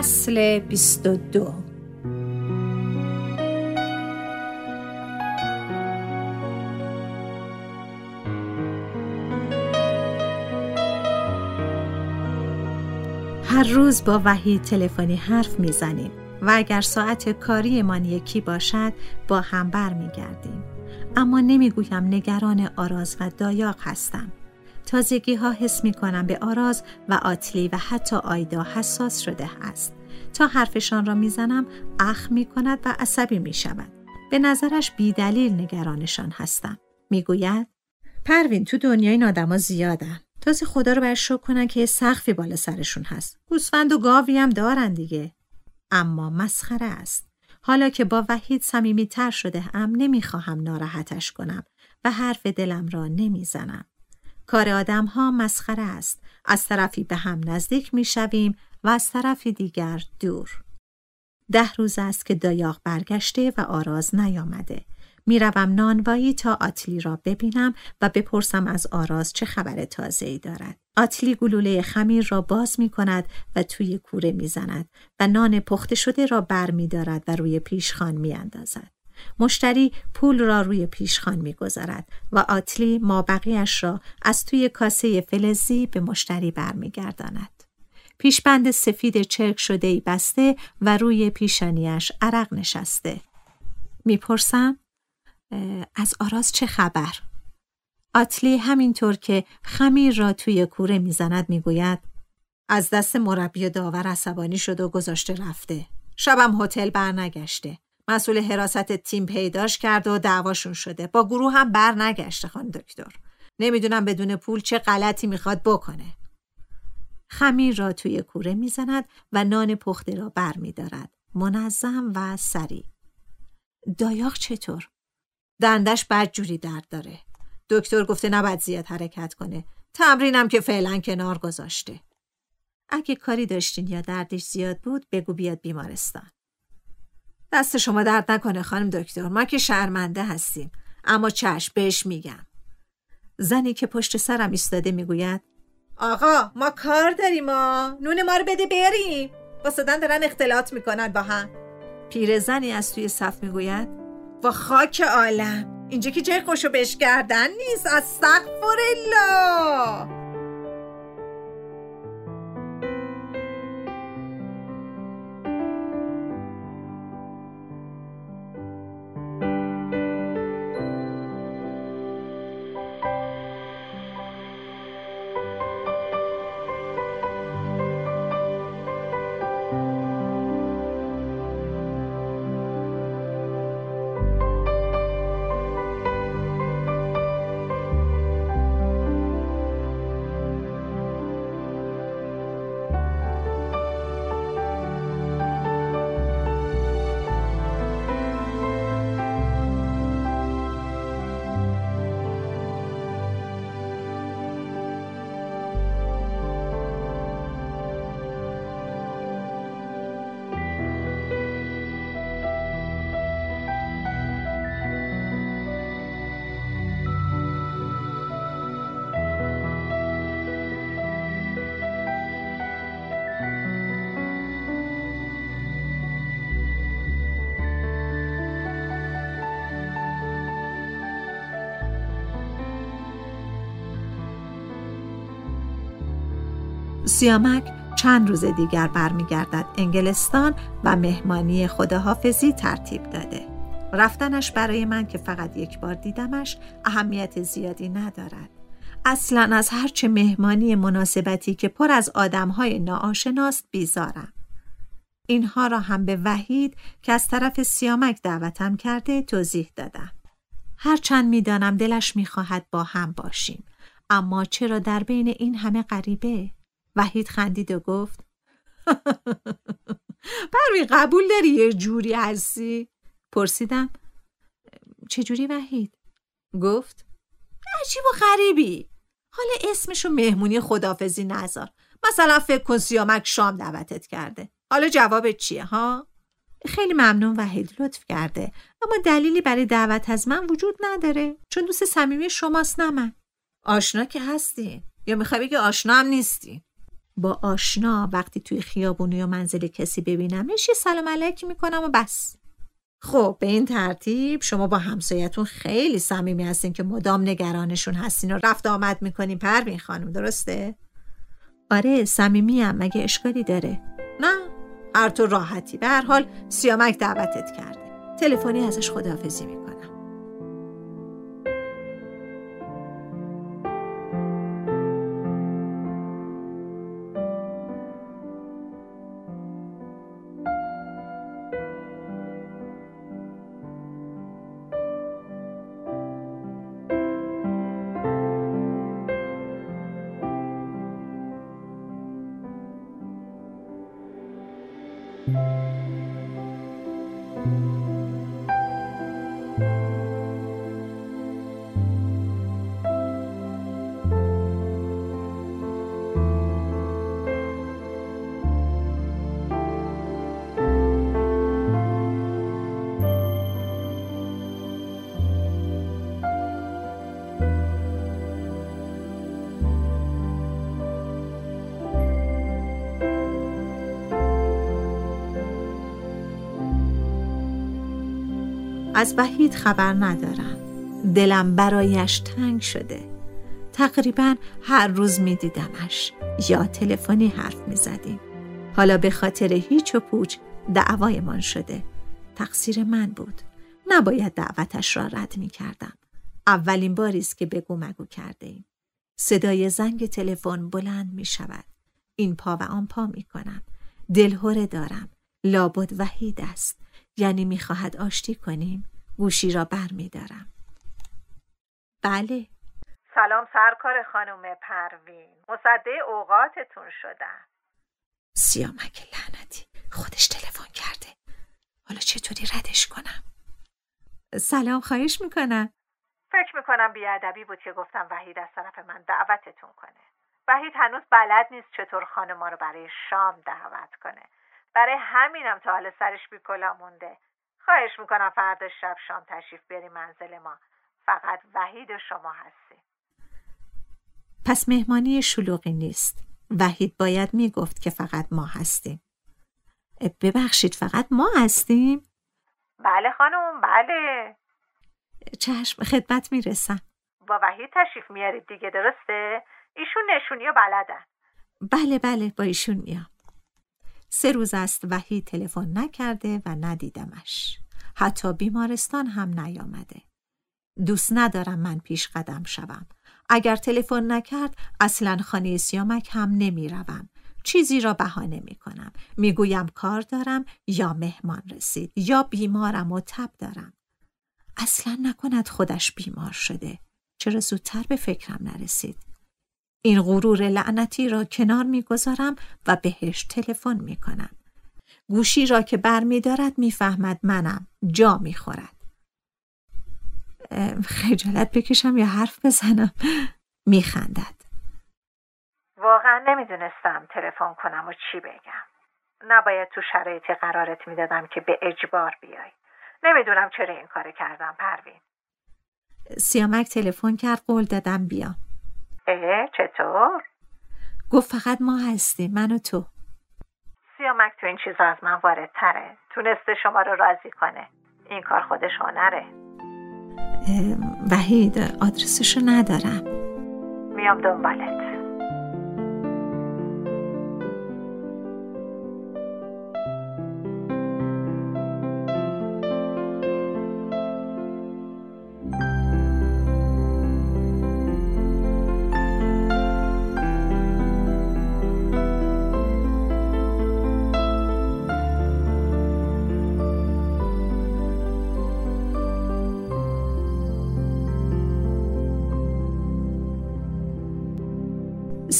فصل 22 هر روز با وحید تلفنی حرف می‌زنیم و اگر ساعت کاریمان یکی باشد با هم بر می گردیم. اما نمی‌گویم نگران آراز و دایاق هستم. تازگی ها حس می کنم به آراز و آتلی و حتی آیدا حساس شده است. تا حرفشان را می‌زنم اخ می کند و عصبی می شود. به نظرش بیدلیل نگرانشان هستم. می‌گوید پروین تو دنیای این آدما زیادن. تازه خدا رو بر شکر کنن که یه سقفی بالا سرشون هست. گوسفند و گاوی هم دارن دیگه. اما مسخره است. حالا که با وحید صمیمی تر شده هم نمی‌خواهم ناراحتش کنم و حرف دلم را نمی‌زنم. کار آدم ها مسخره است. از طرفی به هم نزدیک می شویم و از طرفی دیگر دور. ده روز است که دایاق برگشته و آراز نیامده. می‌روم نانوایی تا آتلی را ببینم و بپرسم از آراز چه خبر تازه ای دارد. آتلی گلوله خمیر را باز می کند و توی کوره می زند و نان پخته شده را بر می دارد و روی پیشخان می اندازد. مشتری پول را روی پیشخان می‌گذارد و آتلی مابقیش را از توی کاسه فلزی به مشتری برمیگرداند. پیشبند سفید چرک شده ای بسته و روی پیشانیش عرق نشسته. می‌پرسم از آراز چه خبر؟ آتلی همینطور که خمیر را توی کوره می‌زند می‌گوید از دست مربی داور عصبانی شده و گذاشته رفته. شبم هتل برنگشته. مسئول حراست تیم پیداش کرده و دعواشون شده. با گروه هم بر نگشته خان دکتر. نمی‌دونم بدون پول چه غلطی می‌خواد بکنه. خمیر را توی کوره می‌زند و نان پخته را بر میدارد منظم و سریع. دایاق چطور؟ دندش جوری درد داره. دکتر گفته نباید زیاد حرکت کنه. تمرینم که فعلا کنار گذاشته. اگه کاری داشتین یا دردش زیاد بود بگو بیاد بیمارستان. دست شما درد نکنه خانم دکتر. ما که شرمنده هستیم. اما چشم بهش میگم. زنی که پشت سرم ایستاده می‌گوید آقا ما کار داریم ما نون ما رو بده بریم. با صدن دارن اختلاط می‌کنن با هم. زنی از توی صف می‌گوید با خاک عالم. اینجا که جای خوشو بش کردن نیست. از سقف سیامک چند روز دیگر برمیگردد انگلستان و مهمانی خداحافظی ترتیب داده. رفتنش برای من که فقط یک بار دیدمش اهمیت زیادی ندارد. اصلا از هرچه مهمانی مناسبتی که پر از آدمهای ناآشناست بیزارم. اینها را هم به وحید که از طرف سیامک دعوتم کرده توضیح دادم. هرچند می‌دانم دلش می‌خواهد با هم باشیم اما چرا در بین این همه غریبه؟ وحید خندید و گفت پروین قبول داری یه جوری هستی؟ پرسیدم چجوری وحید؟ گفت عجیب و غریبی. حالا اسمشو مهمونی خدافزی نذار. مثلا فکر کن سیامک شام دعوتت کرده. حالا جوابت چیه ها؟ خیلی ممنون وحید لطف کرده. اما دلیلی برای دعوت از من وجود نداره چون دوست صمیمی شماست نه من. آشنا که هستی یا می‌خوای بگی آشنا هم نیستی؟ با آشنا وقتی توی خیابونی یا منزل کسی ببینمش یه سلام علیکی می‌کنم و بس. خب به این ترتیب شما با همسایتون خیلی صمیمی هستین که مدام نگرانشون هستین و رفت آمد می‌کنین. پروین خانم درسته؟ آره صمیمیم. مگه اشکالی داره؟ نه. هر تو راحتی. به هر حال سیامک دعوتت کرده. تلفنی ازش خداحافظی می‌کنه. از وحید خبر ندارم. دلم برایش تنگ شده. تقریبا هر روز می دیدمش یا تلفنی حرف می زدیم حالا به خاطر هیچ و پوچ دعوایمان شده. تقصیر من بود. نباید دعوتش را رد می کردم اولین باری است که بگو مگو کرده ایم صدای زنگ تلفن بلند می شود این پا و آن پا می کنم دلهوره دارم. لابد وحید است. یعنی می‌خواهد آشتی کنیم. گوشی را بر می دارم. بله. سلام سرکار خانم پروین. مصده اوقاتتون شدم سیامک لعنتی. خودش تلفن کرده. حالا چطوری ردش کنم؟ سلام خواهش می‌کنم. فکر می‌کنم بیادبی بود که گفتم وحید از طرف من دعوتتون کنه. وحید هنوز بلد نیست چطور خانم رو برای شام دعوت کنه. برای همینم تا حال سرش بیکلا مونده. خواهش می‌کنم فردا شب شام تشریف بیاری منزل ما. فقط وحید شما هستی. پس مهمانی شلوغی نیست. وحید باید می‌گفت که فقط ما هستیم. ببخشید فقط ما هستیم؟ بله خانم بله. چشم خدمت می‌رسم. با وحید تشریف میارید دیگه درسته؟ ایشون نشونی و بلدن. بله بله با ایشون میام. سه روز است وحید تلفن نکرده و ندیدمش. حتی بیمارستان هم نیامده. دوست ندارم من پیش قدم شوم. اگر تلفن نکرد اصلا خانه سیامک هم نمی‌روم. چیزی را بهانه می کنم می گویم کار دارم یا مهمان رسید یا بیمارم و تب دارم. اصلا نکند خودش بیمار شده. چرا زودتر به فکرم نرسید؟ این غرور لعنتی را کنار می‌گذارم و بهش تلفن می‌کنم. گوشی را که بر می دارد می‌فهمد منم. جا می‌خورد. خجالت بکشم یا حرف بزنم؟ میخندد. واقعا نمی‌دونستم تلفن کنم و چی بگم. نباید تو شرایطی قرارت می‌دادم که به اجبار بیای. نمی‌دونم چرا این کار کردم پروین. سیامک تلفن کرد قول دادم بیام. اه چطور؟ گفت فقط ما هستیم من و تو. سیامک تو این چیزا از من تره تونسته شما رو راضی کنه. این کار خودش هنره. وحید آدرسشو ندارم. میام دنبالت.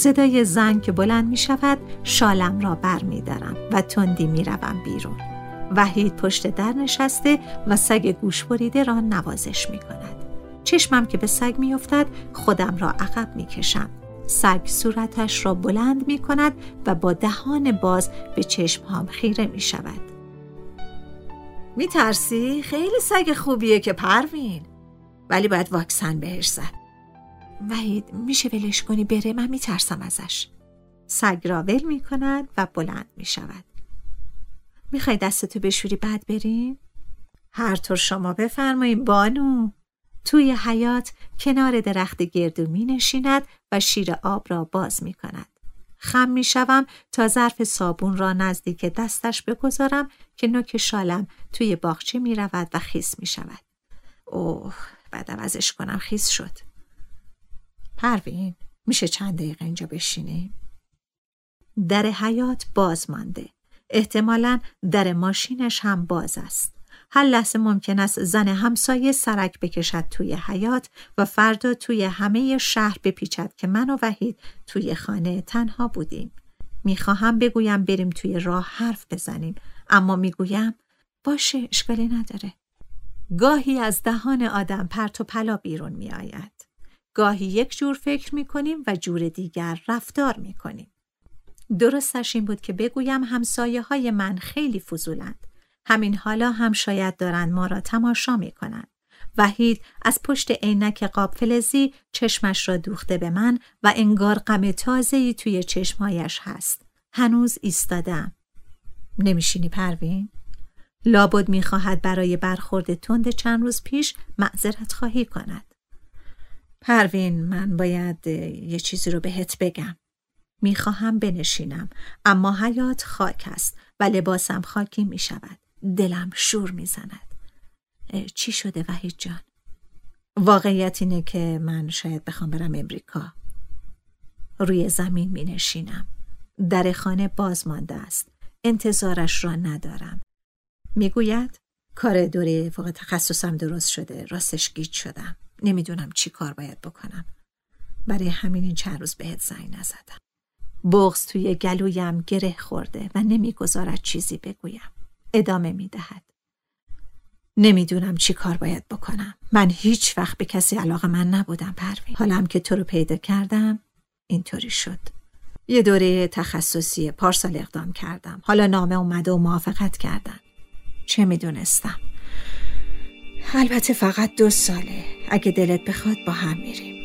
صدای زنگ که بلند می شود شالم را بر می دارم و تندی می روم بیرون. وحید پشت در نشسته و سگ گوش بریده را نوازش می کند چشمم که به سگ می افتد خودم را عقب می کشم سگ صورتش را بلند می کند و با دهان باز به چشمهام خیره می شود می ترسی؟ خیلی سگ خوبیه که پروین. ولی باید واکسن بهش زد. وحید میشه ولش کنی بره من میترسم ازش سگ را ول می کند و بلند می شود می‌خوای دستتو بشوری بعد بریم؟ هر طور شما بفرمایید بانو توی حیات کنار درخت گردو می نشیند و شیر آب را باز می کند. خم می شوم تا ظرف صابون را نزدیک دستش بگذارم که نوک شالم توی باغچه می رود و خیس می شود. اوه بعد ازش کنم خیس شد. پروین میشه چند دقیقه اینجا بشینیم؟ در حیات باز مانده. احتمالا در ماشینش هم باز است. هر لحظه ممکن است زن همسایه سرک بکشد توی حیات و فردا توی همه شهر بپیچد که من و وحید توی خانه تنها بودیم. می‌خواهم بگویم بریم توی راه حرف بزنیم اما می‌گویم باشه اشکالی نداره. گاهی از دهان آدم پرت و پلا بیرون میآید. گاهی یک جور فکر می‌کنیم و جور دیگر رفتار می‌کنیم. درستش این بود که بگویم همسایه های من خیلی فضولند. همین حالا هم شاید دارند ما را تماشا می کنند. وحید از پشت عینک قاب فلزی چشمش را دوخته به من و انگار غم تازه‌ای توی چشمهایش هست. هنوز ایستادم. نمیشینی پروین؟ لابد می‌خواهد برای برخورد تند چند روز پیش معذرت خواهی کند. پروین من باید یه چیزی رو بهت بگم. می‌خواهم بنشینم اما حیات خاک است و لباسم خاکی می شود. دلم شور می‌زند. چی شده وحید جان؟ واقعیت اینه که من شاید بخوام برم امریکا. روی زمین می نشینم در خانه باز مانده است. انتظارش را ندارم. می‌گوید کار دوره فوق تخصصم درست شده. راستش گیج شدم. نمی‌دونم چی کار باید بکنم برای همین این چند روز بهت زنگ نزدم بغز توی گلویم گره خورده و نمی‌گذارد چیزی بگویم ادامه می دهد. نمی‌دونم چی کار باید بکنم. من هیچ وقت به کسی علاقه من نبودم پروین. حالم که تو رو پیدا کردم اینطوری شد. یه دوره تخصصی پارسال اقدام کردم. حالا نامه اومده و موافقت کردن. چه می‌دونستم؟ البته فقط دو ساله. اگه دلت بخواد با هم میریم.